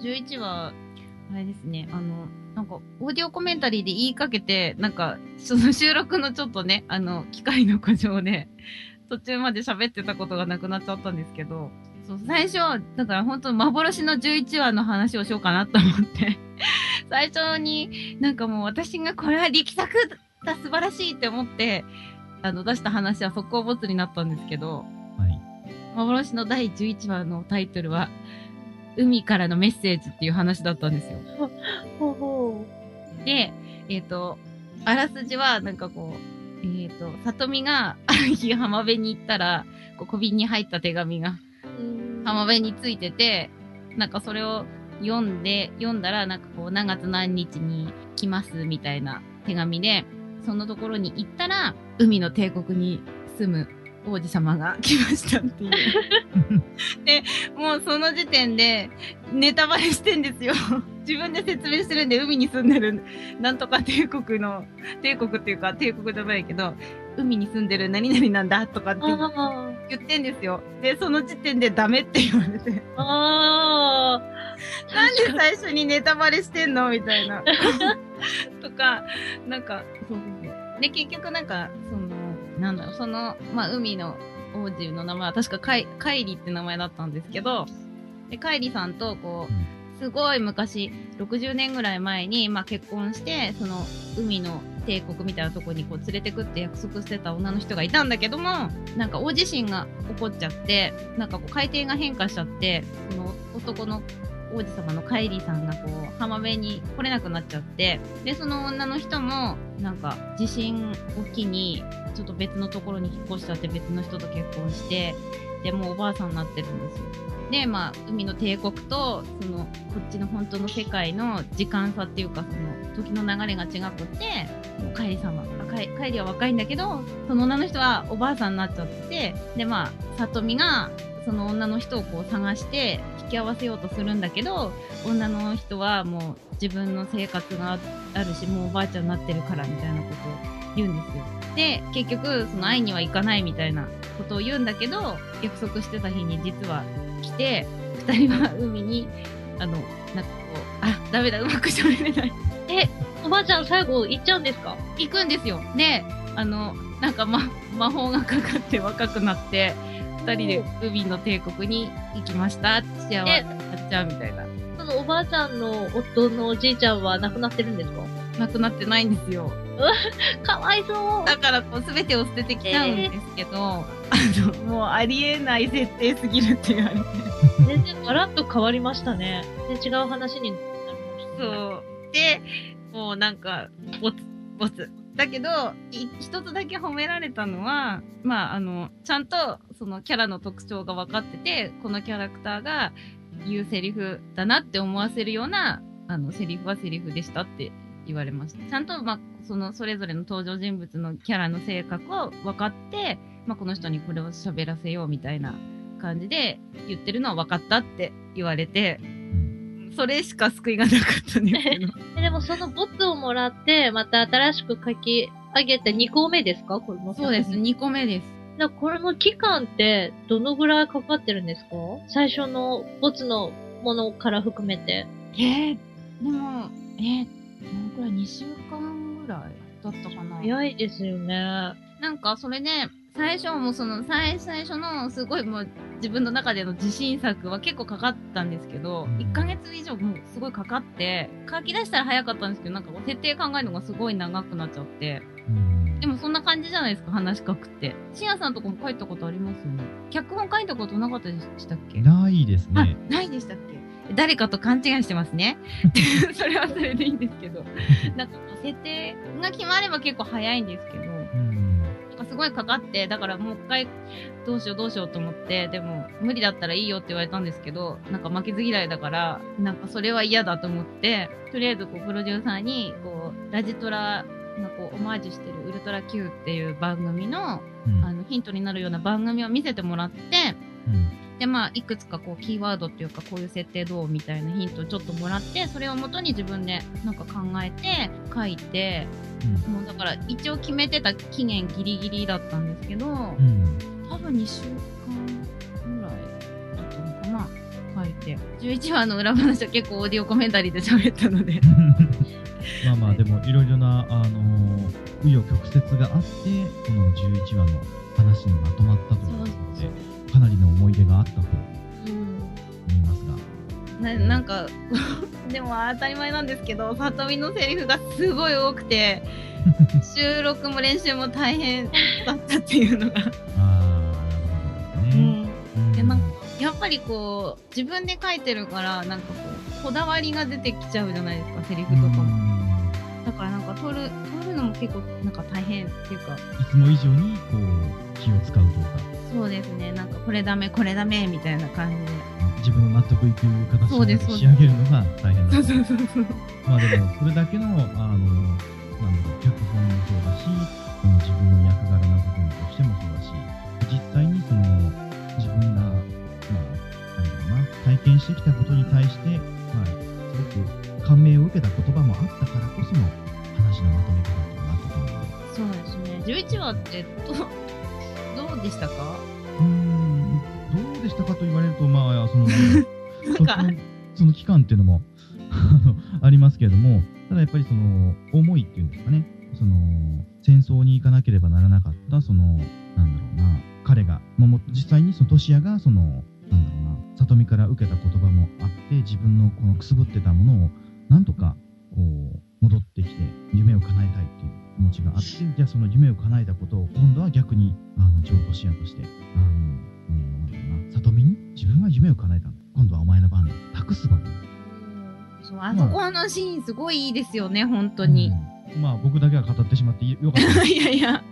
11話、あれですね、あの、なんか、オーディオコメンタリーで言いかけて、なんか、その収録のちょっとね、あの、機械の故障で、途中まで喋ってたことがなくなっちゃったんですけど、そう、最初、だから本当幻の11話の話をしようかなと思って、最初になんかもう私がこれは力作だ、素晴らしいって思って、あの、出した話は速攻ボツになったんですけど、はい。幻の第11話のタイトルは、海からのメッセージっていう話だったんですよ。ほうほで、えっ、と、あらすじは、なんかこう、えっ、と、里美が、ある日浜辺に行ったら、こう小瓶に入った手紙が浜辺についてて、なんかそれを読んで、読んだら、なんかこう、何月何日に来ますみたいな手紙で、そのところに行ったら、海の帝国に住む王子様が来ましたっていう。で、もうその時点でネタバレしてんですよ。自分で説明してるんで、海に住んでる、なんとか帝国の、帝国っていうか帝国じゃないけど、海に住んでる何々なんだとかってあ言ってんですよ。で、その時点でダメって言われて。あ。ああ。なんで最初にネタバレしてんの？みたいな。とか、なんか、そうそうそう。で、結局なんか、その、なんだろう、その、まあ、海の王子の名前は確かカイ、カイリって名前だったんですけど、で、カイリさんと、こう、すごい昔、60年ぐらい前に、まあ、結婚して、その、海の帝国みたいなとこにこう連れてくって約束してた女の人がいたんだけども、なんか大地震が起こっちゃって、なんかこう海底が変化しちゃって、その男の王子様のカイリーさんがこう浜辺に来れなくなっちゃってでその女の人もなんか地震を機にちょっと別のところに引っ越しちゃって別の人と結婚してでもうおばあさんになってるんですよ。でまあ海の帝国とそのこっちの本当の世界の時間差っていうかその時の流れが違くてもうカイリーさんはカイカイリは若いんだけどその女の人はおばあさんになっちゃってでまあ里美がその女の人をこう探して引き合わせようとするんだけど女の人はもう自分の生活があるしもうおばあちゃんになってるからみたいなことを言うんですよ。で結局その会いには行かないみたいなことを言うんだけど約束してた日に実は来て2人は海にあのなんかこうあダメだうまく喋れないえ、おばあちゃん最後行っちゃうんですか？行くんですよ。であのなんか、ま、魔法がかかって若くなって2人で海の帝国に行きました幸せになっちゃうみたいな。そのおばあちゃんの夫のおじいちゃんは亡くなってるんですか？なくなってないんですよ。かわいそう。だからこう全てを捨ててきちゃうんですけど、あのもうありえない設定すぎるって言われて。全然ガラッと変わりましたね。全然違う話になりました、ね。そう。で、もうなんか、ボツ、ボツ。だけど、一つだけ褒められたのは、まあ、あの、ちゃんとそのキャラの特徴が分かってて、このキャラクターが言うセリフだなって思わせるような、あの、セリフはセリフでしたって言われました。ちゃんと、まあ、その、それぞれの登場人物のキャラの性格を分かって、まあ、この人にこれを喋らせようみたいな感じで言ってるのは分かったって言われて、それしか救いがなかったん でもそのボツをもらって、また新しく書き上げて2個目ですか？これも。そうです、2個目です。だこれの期間ってどのぐらいかかってるんですか？最初のボツのものから含めて。えー、でも、えー、どのくらい ?2 週間ぐらいだったかな。早いですよね。なんか、それで、最初もその、最、最初の、すごいもう、自分の中での自信作は結構かかったんですけど、1ヶ月以上もうすごいかかって、書き出したら早かったんですけど、なんかこう設定考えるのがすごい長くなっちゃって。うんでもそんな感じじゃないですか、話書くって。しんさんとこも書いたことありますよね。脚本書いたことなかったでしたっけ？ないですあね。、ないでしたっけ？誰かと勘違いしてますね。それはそれでいいんですけど。なんか設定が決まれば結構早いんですけど、すごいかかって、だからもう一回どうしようどうしようと思って、でも無理だったらいいよって言われたんですけど、なんか負けず嫌いだから、なんかそれは嫌だと思って、とりあえずこうプロデューサーに、こう、ラジトラがこうオマージュしてるウルトラ Q っていう番組の、うん。あのヒントになるような番組を見せてもらって、うんで、まあ、いくつかこう、キーワードっていうか、こういう設定どうみたいなヒントをちょっともらって、それをもとに自分でなんか考えて、書いて、もうだから、一応決めてた期限ギリギリだったんですけど、うん多分2週間ぐらいだったのかな。書いて。11話の裏話は結構オーディオコメンタリーで喋ったので。まあまあ、でもいろいろな、あの紆余曲折があって、この11話の話にまとまったということで、かなりの思い出があったと思いますが。ななんか、でも当たり前なんですけど、さとみのセリフがすごい多くて、収録も練習も大変だったっていうのが。ああ、なるほどですね。うん、でなんかやっぱりこう、自分で書いてるから、なんかこう、こだわりが出てきちゃうじゃないですか、セリフとかも。だからなんか撮る、撮るのも結構なんか大変っていうか、いつも以上にこう気を使うというか、そうですね、なんかこれダメ、これダメみたいな感じで。自分の納得いく形で仕上げるのが大変だそうとそうそう。まあでも、それだけの、あの、なんだろう、脚本もそうだし、その自分の役柄の部分としてもそうだし、実際にその、自分が、まあ、なんだろうな、体験してきたことに対して、まあ、すごく感銘を受けた言葉もあったからこその話のまとめ方っていうのがあったと思うので、そうですね。11話ってどう、どうでしたか？かその その期間っていうのも ありますけれども、ただやっぱりその思いっていうんですかね、その戦争に行かなければならなかった、その、なんだろうな、彼が、まあも実際にそのトシヤが、その、なんだろうな、里見から受けた言葉もあって、自分のこのくすぶってたものを、なんとか、こう、戻ってきて、夢を叶えたいっていう気持ちがあって、じゃあその夢を叶えたことを、今度は逆に、あの、ジョートシヤとして、あの、なんだろうな、里見に自分は夢を叶えたんだ。今度はお前の番だ。託す番だ。そうあそこのシーンすごいいいですよね、本当に。うんまあ僕だけは語ってしまってよかった。いやいや、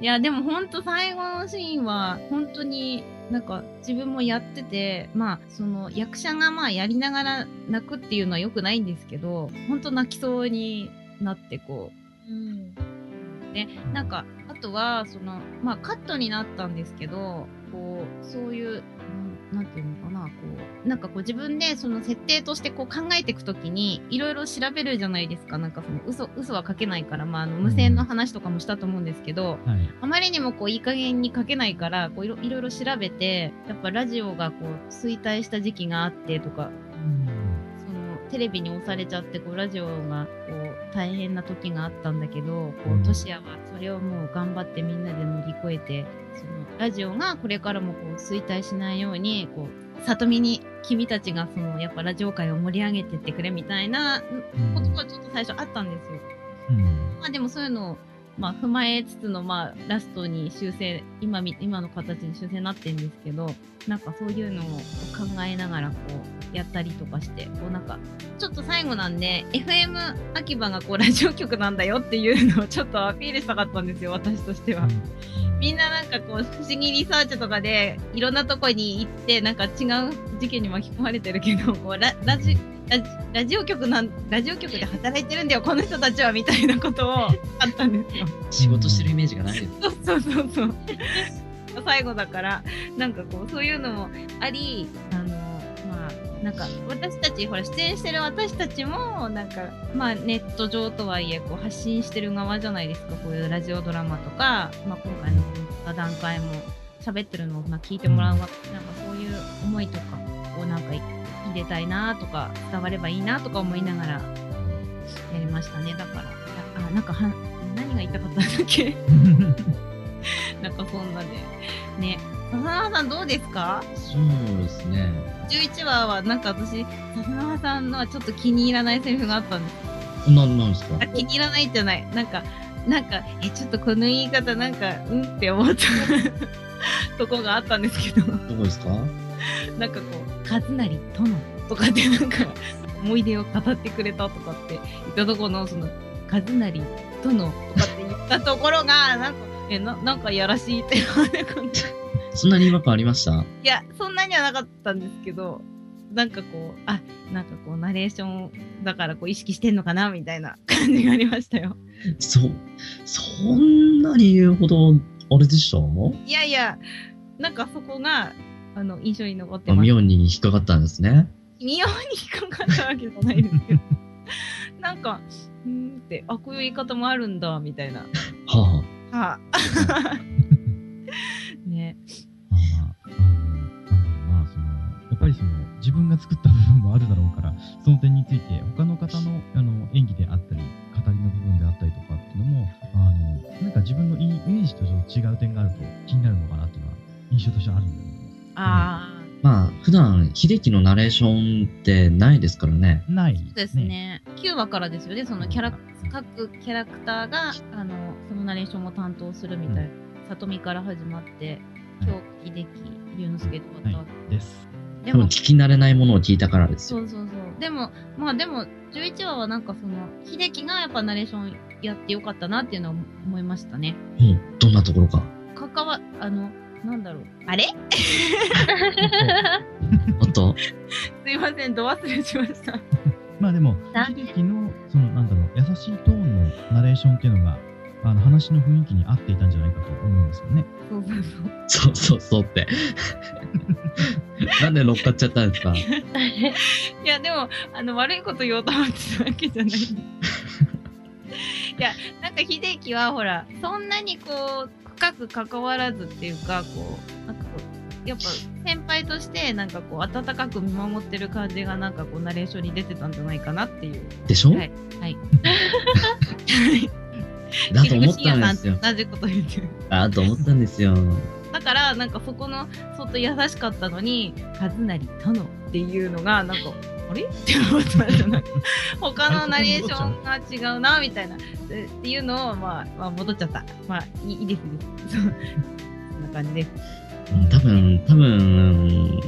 いや、でも本当最後のシーンは、本当になんか自分もやってて、まあ、その役者がまあやりながら泣くっていうのは良くないんですけど、本当泣きそうになってこうん。う。で、なんか、あとは、その、まあカットになったんですけど、こう、そういう、なんなんていうのかな、こう、なんかこう自分でその設定としてこう考えていくときに、いろいろ調べるじゃないですか。なんかその嘘、嘘は書けないから、まああの無線の話とかもしたと思うんですけど、はい。あまりにもこういい加減に書けないから、こういろいろいろ調べて、やっぱラジオがこう衰退した時期があってとか、そのテレビに押されちゃって、こうラジオがこう大変な時があったんだけど、こうんうトシヤはそれをもう頑張ってみんなで乗り越えて、そのラジオがこれからもこう衰退しないように、こう、里見に君たちがそのやっぱラジオ界を盛り上げてってくれみたいなことがちょっと最初あったんですよ。うん。まあでもそういうのを、まあ踏まえつつの、まあラストに修正、今み、今の形に修正になってるんですけど、なんかそういうのを考えながらこうやったりとかして、こうなんか、ちょっと最後なんで、FM 秋葉がこうラジオ局なんだよっていうのをちょっとアピールしたかったんですよ、私としては。みんななんかこう、不思議リサーチとかで、いろんなとこに行って、なんか違う事件に巻き込まれてるけど、こうララジラジラジオ局なん、ラジオ局で働いてるんだよ、この人たちは、みたいなことをあったんですよ。仕事してるイメージがない。そうそうそうそう。最後だから、なんかこう、そういうのもあり、あの、まあ、なんか、私たち、ほら、出演してる私たちも、なんか、まあ、ネット上とはいえ、こう、発信してる側じゃないですか、こういうラジオドラマとか、まあ、今回の座談会も、喋ってるのを、まあ、聞いてもらうわ、なんかそういう思いとかを、なんか、入れたいなとか、伝わればいいなとか思いながら、やりましたね。だから、あ、なんかは、何が言いたかったんだっけ？なんかそんなで。ね。笹川さんどうですか？そうですね。?11 話はなんか私、笹川さんのはちょっと気に入らないセリフがあったんです。な、なんですか？あ、気に入らないじゃない。なんか、なんか、え、ちょっとこの言い方なんか、うんって思った とこがあったんですけど、どこですか？なんかこう、和成殿とかってなんか、思い出を語ってくれたとかって言ったところの、その、和成殿とかって言ったところが、なんか、え、な、なんかやらしいって、なんかそんなに違和感ありましたいや、そんなにはなかったんですけど、なんかこう、あ、なんかこう、ナレーションだからこう意識してんのかなみたいな感じがありましたよ。そう、そんなに言うほど、あれでした？いやいや、なんかそこが、あの、印象に残ってます。妙に引っかかったんですね。妙に引っかかったわけじゃないですけど。なんか、うーんって、あ、こういう言い方もあるんだ、みたいな。は はあ。ね。まあまあ、あの、なんだろうな、その、やっぱりその、自自分が作った部分もあるだろうから、その点について、他の方のあの演技であったり、語りの部分であったりとかっていうのも、あのなんか自分のイイメージとちょっと違う点があると気になるのかなっていうのは、印象としてあるんだよね。あまあ、普段、秀樹のナレーションってないですからね。ないあ、そうです。ね。9話からですよね、そのキャラ、各キャラクターが、あの、そのナレーションを担当するみたいな。里見から始まって、京秀樹、龍之介とかと、はい、です。でも多分聞、き慣れないものを聞いたからですよ。そうそうそう。でも、まあでも、11話はなんかその、秀樹がやっぱナレーションやってよかったなっていうのは思いましたね。うんどんなところか。関わ、あの、なんだろう。あれ？おっと、すいません、ど忘れしました。まあでも、秀樹の、その、なんだろう、優しいトーンのナレーションっていうのが、あの話の雰囲気に合っていたんじゃないかと思うんですよね。そうそうそう。そうそうそうって。なんで乗っかっちゃったんですか？いや、でも、あの、悪いこと言おうと思ってたわけじゃない。いや、なんか秀樹はほら、そんなにこう、深く関わらずっていうか、こう、なんかこう、やっぱ先輩としてなんかこう温かく見守ってる感じがなんかこうナレーションに出てたんじゃないかなっていう。でしょ、はいはい。だと思ったんですよ。同じこと言ってる。だと思ったんですよ。だから、なんかそこの、そっと優しかったのに、和成殿っていうのが、なんか、あれ？って思ったんじゃない他のナレーションが違うな、みたいな。でっていうのを、まあ、まあ、戻っちゃった。まあ、いいです、いいです。そんな感じです。うん多分、多分、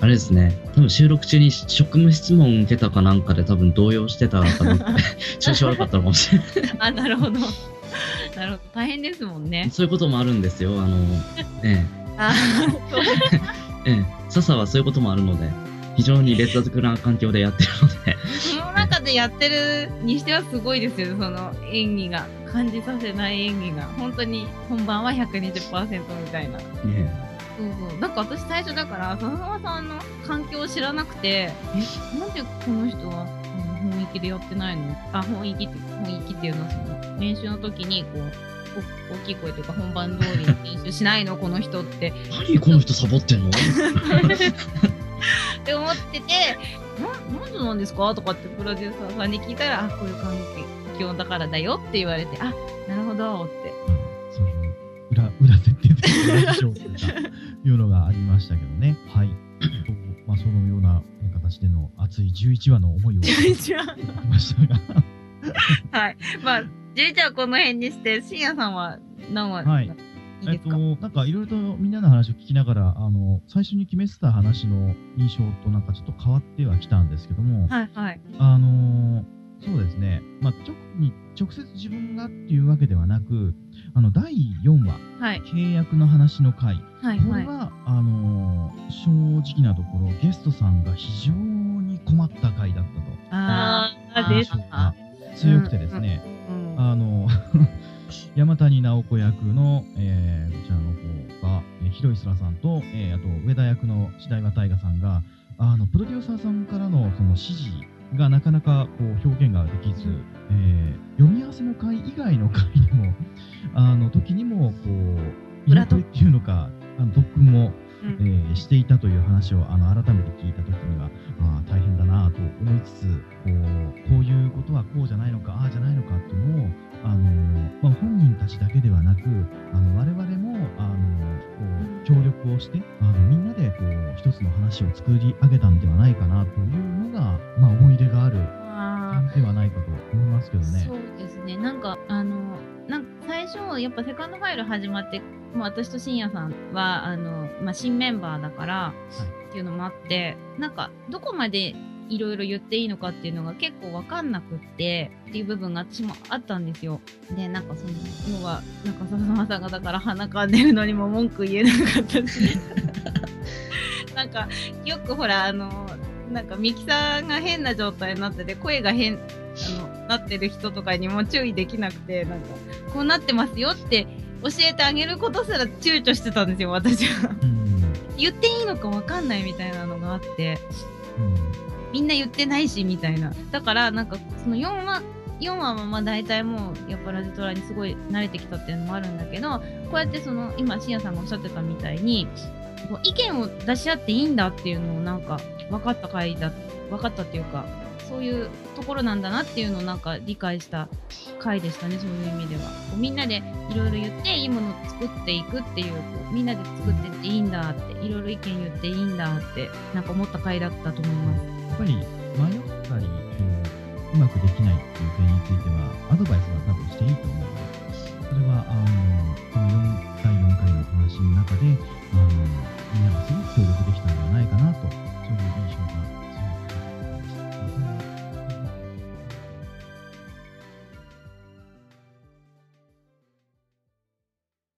あれですね。多分収録中に職務質問受けたかなんかで多分動揺してたかなって、調子悪かったのかもしれない。あ、なるほど。なるほど。大変ですもんね。そういうこともあるんですよ。あの、ええ、笹はそういうこともあるので、非常に劣悪な環境でやってるので、その中でやってるにしてはすごいですよ、その演技が。感じさせない演技が。本当に本番は120%みたいな。ねそうそう。なんか私最初だから、笹川さんの環境を知らなくて、え、なんでこの人は本域でやってないの？あ、本域って、本域っていうのはその、練習の時にこう、お大きい声というか本番通りに練習しないの？この人って 何この人サボってんの？って思ってて、な、なんでなんですか？とかってプロデューサーさんに聞いたら、あ、こういう環境だからだよって言われて、あ、なるほどって。うんそういう裏、裏設定というかいうのがありましたけどね。はい。とまあ、そのような形での熱い11話の思いを一番。いましたが。はい。まあ、11はこの辺にして、深夜さんは何話、はいえっとなんかいろいろとみんなの話を聞きながら、あの、最初に決めてた話の印象となんかちょっと変わってはきたんですけども、はいはい。あのーそうですね、まあ、直に直接自分がっていうわけではなく、あの、第4話、はい。契約の話の回、はいはい。これは、あのー正直なところ、ゲストさんが非常に困った回だったと。あー、あ強くてですね、うん。あの、山谷直子役の、えーこちらの方が、えー、広井空さんと、えーあと、上田役の白岩大河さんが、あの、プロデューサーさんからのその指示がなかなかこう表現ができず、えー読み合わせの回以外の回にも、あの、時にも、こう、裏と裏っていうのか、あの特訓も、うん。えーしていたという話をあの改めて聞いたときにはあー大変だなと思いつつこうこういうことはこうじゃないのかああじゃないのかっていうのを、あのーまあ、本人たちだけではなくあの我々も、あのーこう協力をしてあのみんなでこう一つの話を作り上げたんではないかなというのが、まあ、思い出があるではないかと思いますけどね。ーそうですね。なんか、あの、なんか最初、やっぱセカンドファイル始まって、もう私と深夜さんは、あの、まあ、新メンバーだから、っていうのもあって、なんか、どこまでいろいろ言っていいのかっていうのが結構わかんなくって、っていう部分が私もあったんですよ。で、なんかその、要は、なんか笹山さんがだから鼻かんでるのにも文句言えなかったし、なんか、よくほら、あの、なんかミキサーが変な状態になってて、声が変、あの、なってる人とかにも注意できなくて、なんか、こうなってますよって教えてあげることすら躊躇してたんですよ、私は。うん言っていいのかわかんないみたいなのがあって、うんみんな言ってないし、みたいな。だから、なんか、その4話、4話はまあ大体もう、やっぱラジトラにすごい慣れてきたっていうのもあるんだけど、こうやってその、今、深夜さんがおっしゃってたみたいに、こう意見を出し合っていいんだっていうのをなんか分かった回だ分かったっていうかそういうところなんだなっていうのをなんか理解した回でしたねそういう意味ではこうみんなでいろいろ言っていいものを作っていくっていうこうみんなで作ってっていいんだっていろいろ意見言っていいんだってなんか思った回だったと思いますぱり迷ったりこううまくできないっていう点についてはアドバイスは多分していいと思うのでそれはあのこの4第4回のお話の中であのみんながすごく協力できたんではないかなとそういう印象が